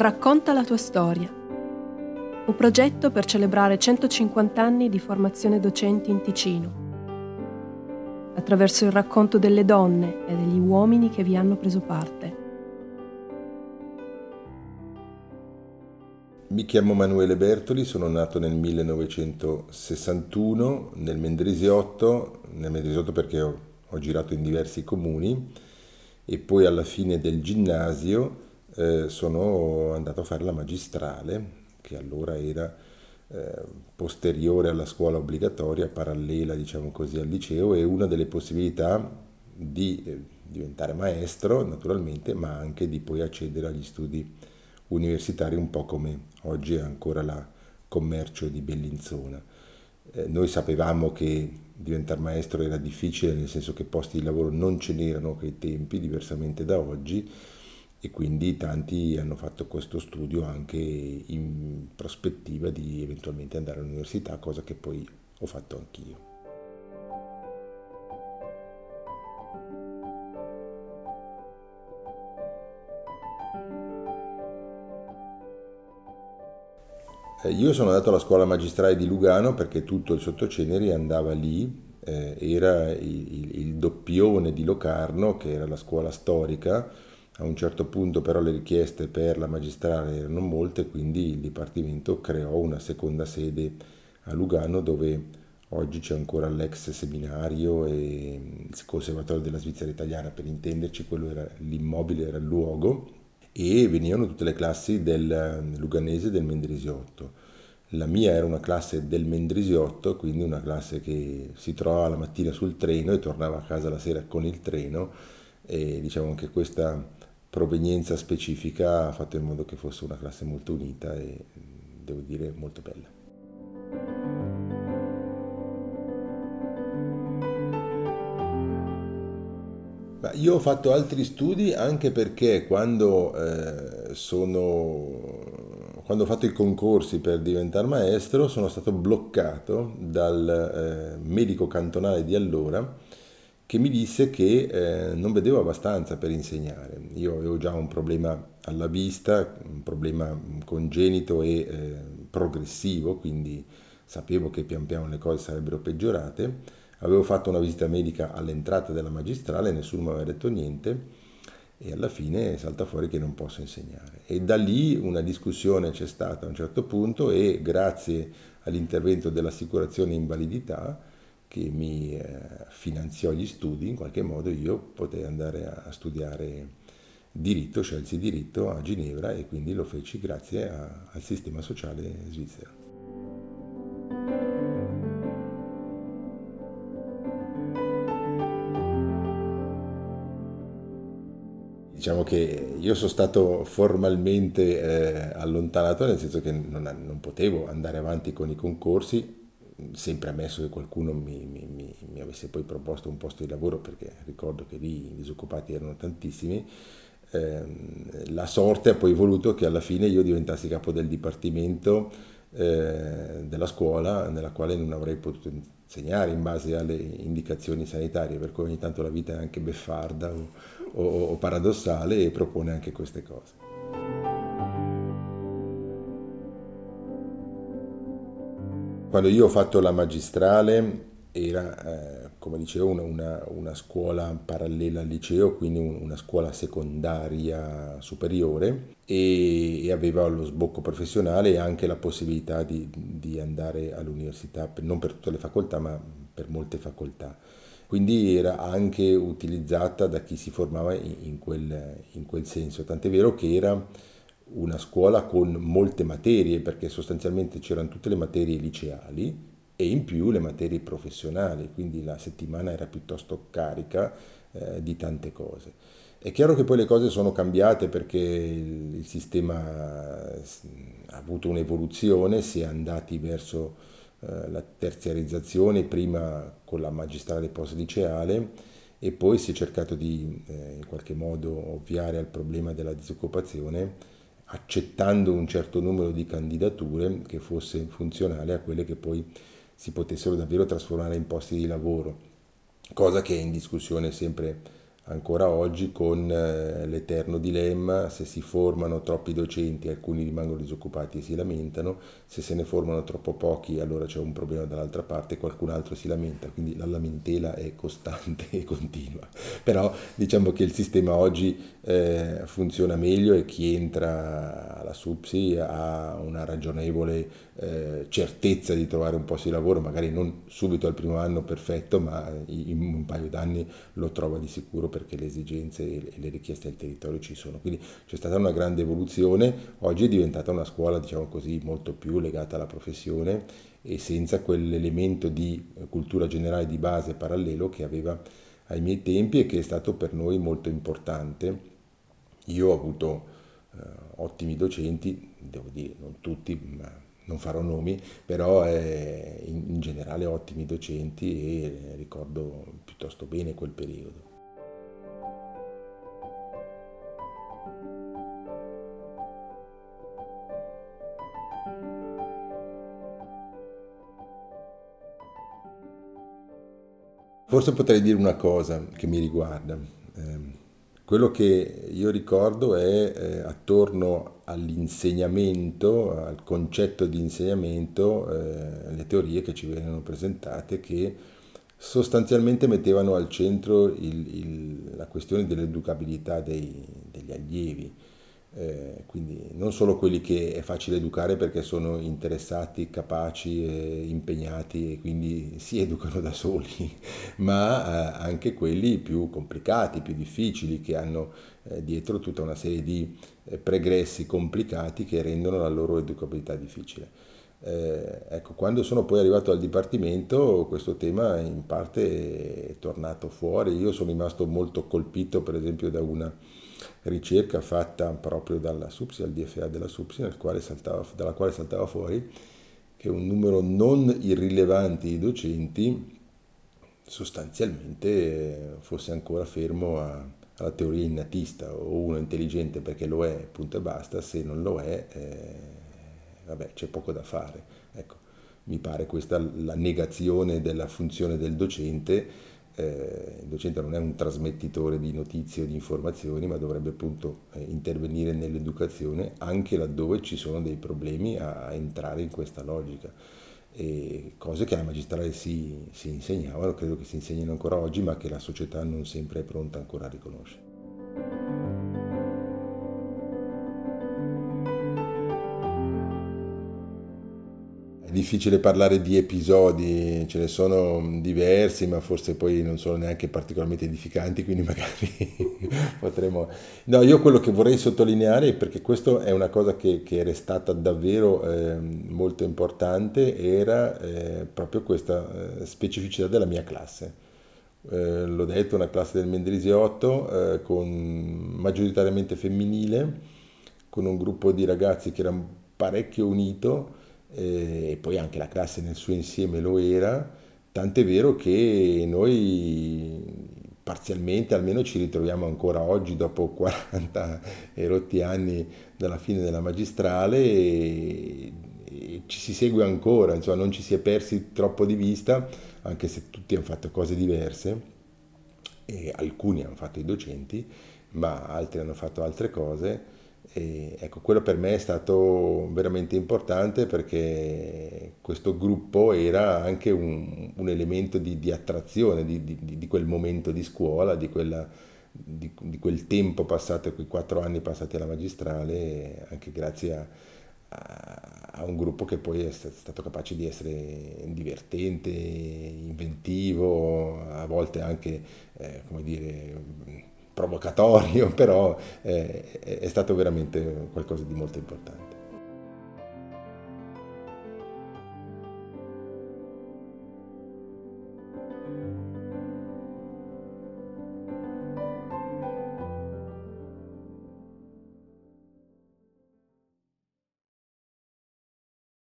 Racconta la tua storia. Un progetto per celebrare 150 anni di formazione docenti in Ticino. Attraverso il racconto delle donne e degli uomini che vi hanno preso parte. Mi chiamo Manuele Bertoli, sono nato nel 1961 nel Mendrisiotto, nel Mendrisiotto perché ho, ho girato in diversi comuni e poi alla fine del ginnasio eh, sono andato a fare la magistrale, che allora era eh, posteriore alla scuola obbligatoria, parallela diciamo così al liceo, e una delle possibilità di eh, diventare maestro naturalmente, ma anche di poi accedere agli studi universitari, un po' come oggi è ancora la commercio di Bellinzona. Eh, noi sapevamo che diventare maestro era difficile, nel senso che posti di lavoro non ce n'erano quei tempi, diversamente da oggi, e quindi tanti hanno fatto questo studio anche in prospettiva di eventualmente andare all'università, cosa che poi ho fatto anch'io. Eh, io sono andato alla scuola magistrale di Lugano perché tutto il sottoceneri andava lì, eh, era il, doppione di Locarno, che era la scuola storica, a un certo punto però le richieste per la magistrale erano molte, quindi il Dipartimento creò una seconda sede a Lugano dove oggi c'è ancora l'ex seminario e il Conservatorio della Svizzera Italiana, per intenderci, quello era l'immobile, era il luogo, e venivano tutte le classi del Luganese del Mendrisiotto. La mia era una classe del Mendrisiotto, quindi una classe che si trovava la mattina sul treno e tornava a casa la sera con il treno e diciamo che questa provenienza specifica ha fatto in modo che fosse una classe molto unita e devo dire molto bella. io ho fatto altri studi anche perché quando, eh, sono, quando ho fatto i concorsi per diventare maestro sono stato bloccato dal eh, medico cantonale di allora che mi disse che eh, non vedevo abbastanza per insegnare. Io avevo già un problema alla vista, un problema congenito e eh, progressivo, quindi sapevo che pian piano le cose sarebbero peggiorate. Avevo fatto una visita medica all'entrata della magistrale, nessuno mi aveva detto niente e alla fine salta fuori che non posso insegnare. E da lì una discussione c'è stata a un certo punto e grazie all'intervento dell'assicurazione invalidità, che mi eh, finanziò gli studi, in qualche modo io potei andare a studiare diritto, scelsi diritto a Ginevra e quindi lo feci grazie a, al sistema sociale svizzero. Diciamo che io sono stato formalmente eh, allontanato nel senso che non, non potevo andare avanti con i concorsi sempre ammesso che qualcuno mi, mi, mi, avesse poi proposto un posto di lavoro, perché ricordo che lì i disoccupati erano tantissimi, eh, la sorte ha poi voluto che alla fine io diventassi capo del dipartimento eh, della scuola nella quale non avrei potuto insegnare in base alle indicazioni sanitarie, per cui ogni tanto la vita è anche beffarda o, o, o paradossale e propone anche queste cose. Quando io ho fatto la magistrale era, eh, come dicevo, una, una, una, scuola parallela al liceo, quindi una scuola secondaria superiore e, e, aveva lo sbocco professionale e anche la possibilità di, di andare all'università, non per tutte le facoltà, ma per molte facoltà. Quindi era anche utilizzata da chi si formava in, in, quel, in quel senso, tant'è vero che era una scuola con molte materie, perché sostanzialmente c'erano tutte le materie liceali e in più le materie professionali, quindi la settimana era piuttosto carica eh, di tante cose. È chiaro che poi le cose sono cambiate perché il, sistema ha avuto un'evoluzione, si è andati verso eh, la terziarizzazione, prima con la magistrale post-liceale e poi si è cercato di eh, in qualche modo ovviare al problema della disoccupazione accettando un certo numero di candidature che fosse funzionale a quelle che poi si potessero davvero trasformare in posti di lavoro, cosa che è in discussione sempre ancora oggi con eh, l'eterno dilemma se si formano troppi docenti alcuni rimangono disoccupati e si lamentano, se se ne formano troppo pochi allora c'è un problema dall'altra parte qualcun altro si lamenta, quindi la lamentela è costante e continua. Però diciamo che il sistema oggi eh, funziona meglio e chi entra alla SUPSI ha una ragionevole eh, certezza di trovare un posto di lavoro, magari non subito al primo anno perfetto, ma in un paio d'anni lo trova di sicuro perché le esigenze e le richieste del territorio ci sono. Quindi c'è stata una grande evoluzione, oggi è diventata una scuola diciamo così molto più legata alla professione e senza quell'elemento di cultura generale di base parallelo che aveva ai miei tempi e che è stato per noi molto importante. Io ho avuto eh, ottimi docenti, devo dire non tutti, ma non farò nomi, però eh, in, in generale ottimi docenti e ricordo piuttosto bene quel periodo. Forse potrei dire una cosa che mi riguarda. Eh, quello che io ricordo è eh, attorno all'insegnamento, al concetto di insegnamento, eh, le teorie che ci venivano presentate che sostanzialmente mettevano al centro il, il, la questione dell'educabilità dei, degli allievi eh, quindi non solo quelli che è facile educare perché sono interessati, capaci, e impegnati e quindi si educano da soli, ma eh, anche quelli più complicati, più difficili, che hanno eh, dietro tutta una serie di eh, pregressi complicati che rendono la loro educabilità difficile. Eh, ecco, quando sono poi arrivato al Dipartimento questo tema in parte è tornato fuori, io sono rimasto molto colpito per esempio da una ricerca fatta proprio dalla SUPSI, al DFA della SUPSI, quale saltava, dalla quale saltava fuori che un numero non irrilevante di docenti sostanzialmente fosse ancora fermo a, alla teoria innatista o uno intelligente perché lo è, punto e basta, se non lo è, eh, vabbè, c'è poco da fare. Ecco, mi pare questa la negazione della funzione del docente eh, il docente non è un trasmettitore di notizie o di informazioni, ma dovrebbe appunto eh, intervenire nell'educazione anche laddove ci sono dei problemi a, entrare in questa logica. E cose che alla magistrale si, si insegnavano, credo che si insegnino ancora oggi, ma che la società non sempre è pronta ancora a riconoscere. Difficile parlare di episodi, ce ne sono diversi, ma forse poi non sono neanche particolarmente edificanti, quindi magari potremo... No, io quello che vorrei sottolineare, perché questa è una cosa che, che è restata davvero eh, molto importante, era eh, proprio questa eh, specificità della mia classe. Eh, l'ho detto, una classe del Mendrisiotto, eh, con, maggioritariamente femminile, con un gruppo di ragazzi che era parecchio unito, e poi anche la classe nel suo insieme lo era, tant'è vero che noi parzialmente almeno ci ritroviamo ancora oggi dopo 40 erotti anni dalla fine della magistrale e, e ci si segue ancora, insomma non ci si è persi troppo di vista, anche se tutti hanno fatto cose diverse e alcuni hanno fatto i docenti, ma altri hanno fatto altre cose e ecco, quello per me è stato veramente importante perché questo gruppo era anche un, un elemento di, di attrazione di, di, di, quel momento di scuola, di, quella, quel tempo passato, quei quattro anni passati alla magistrale, anche grazie a, a, a un gruppo che poi è stato capace di essere divertente, inventivo, a volte anche, eh, come dire, provocatorio, però eh, è stato veramente qualcosa di molto importante.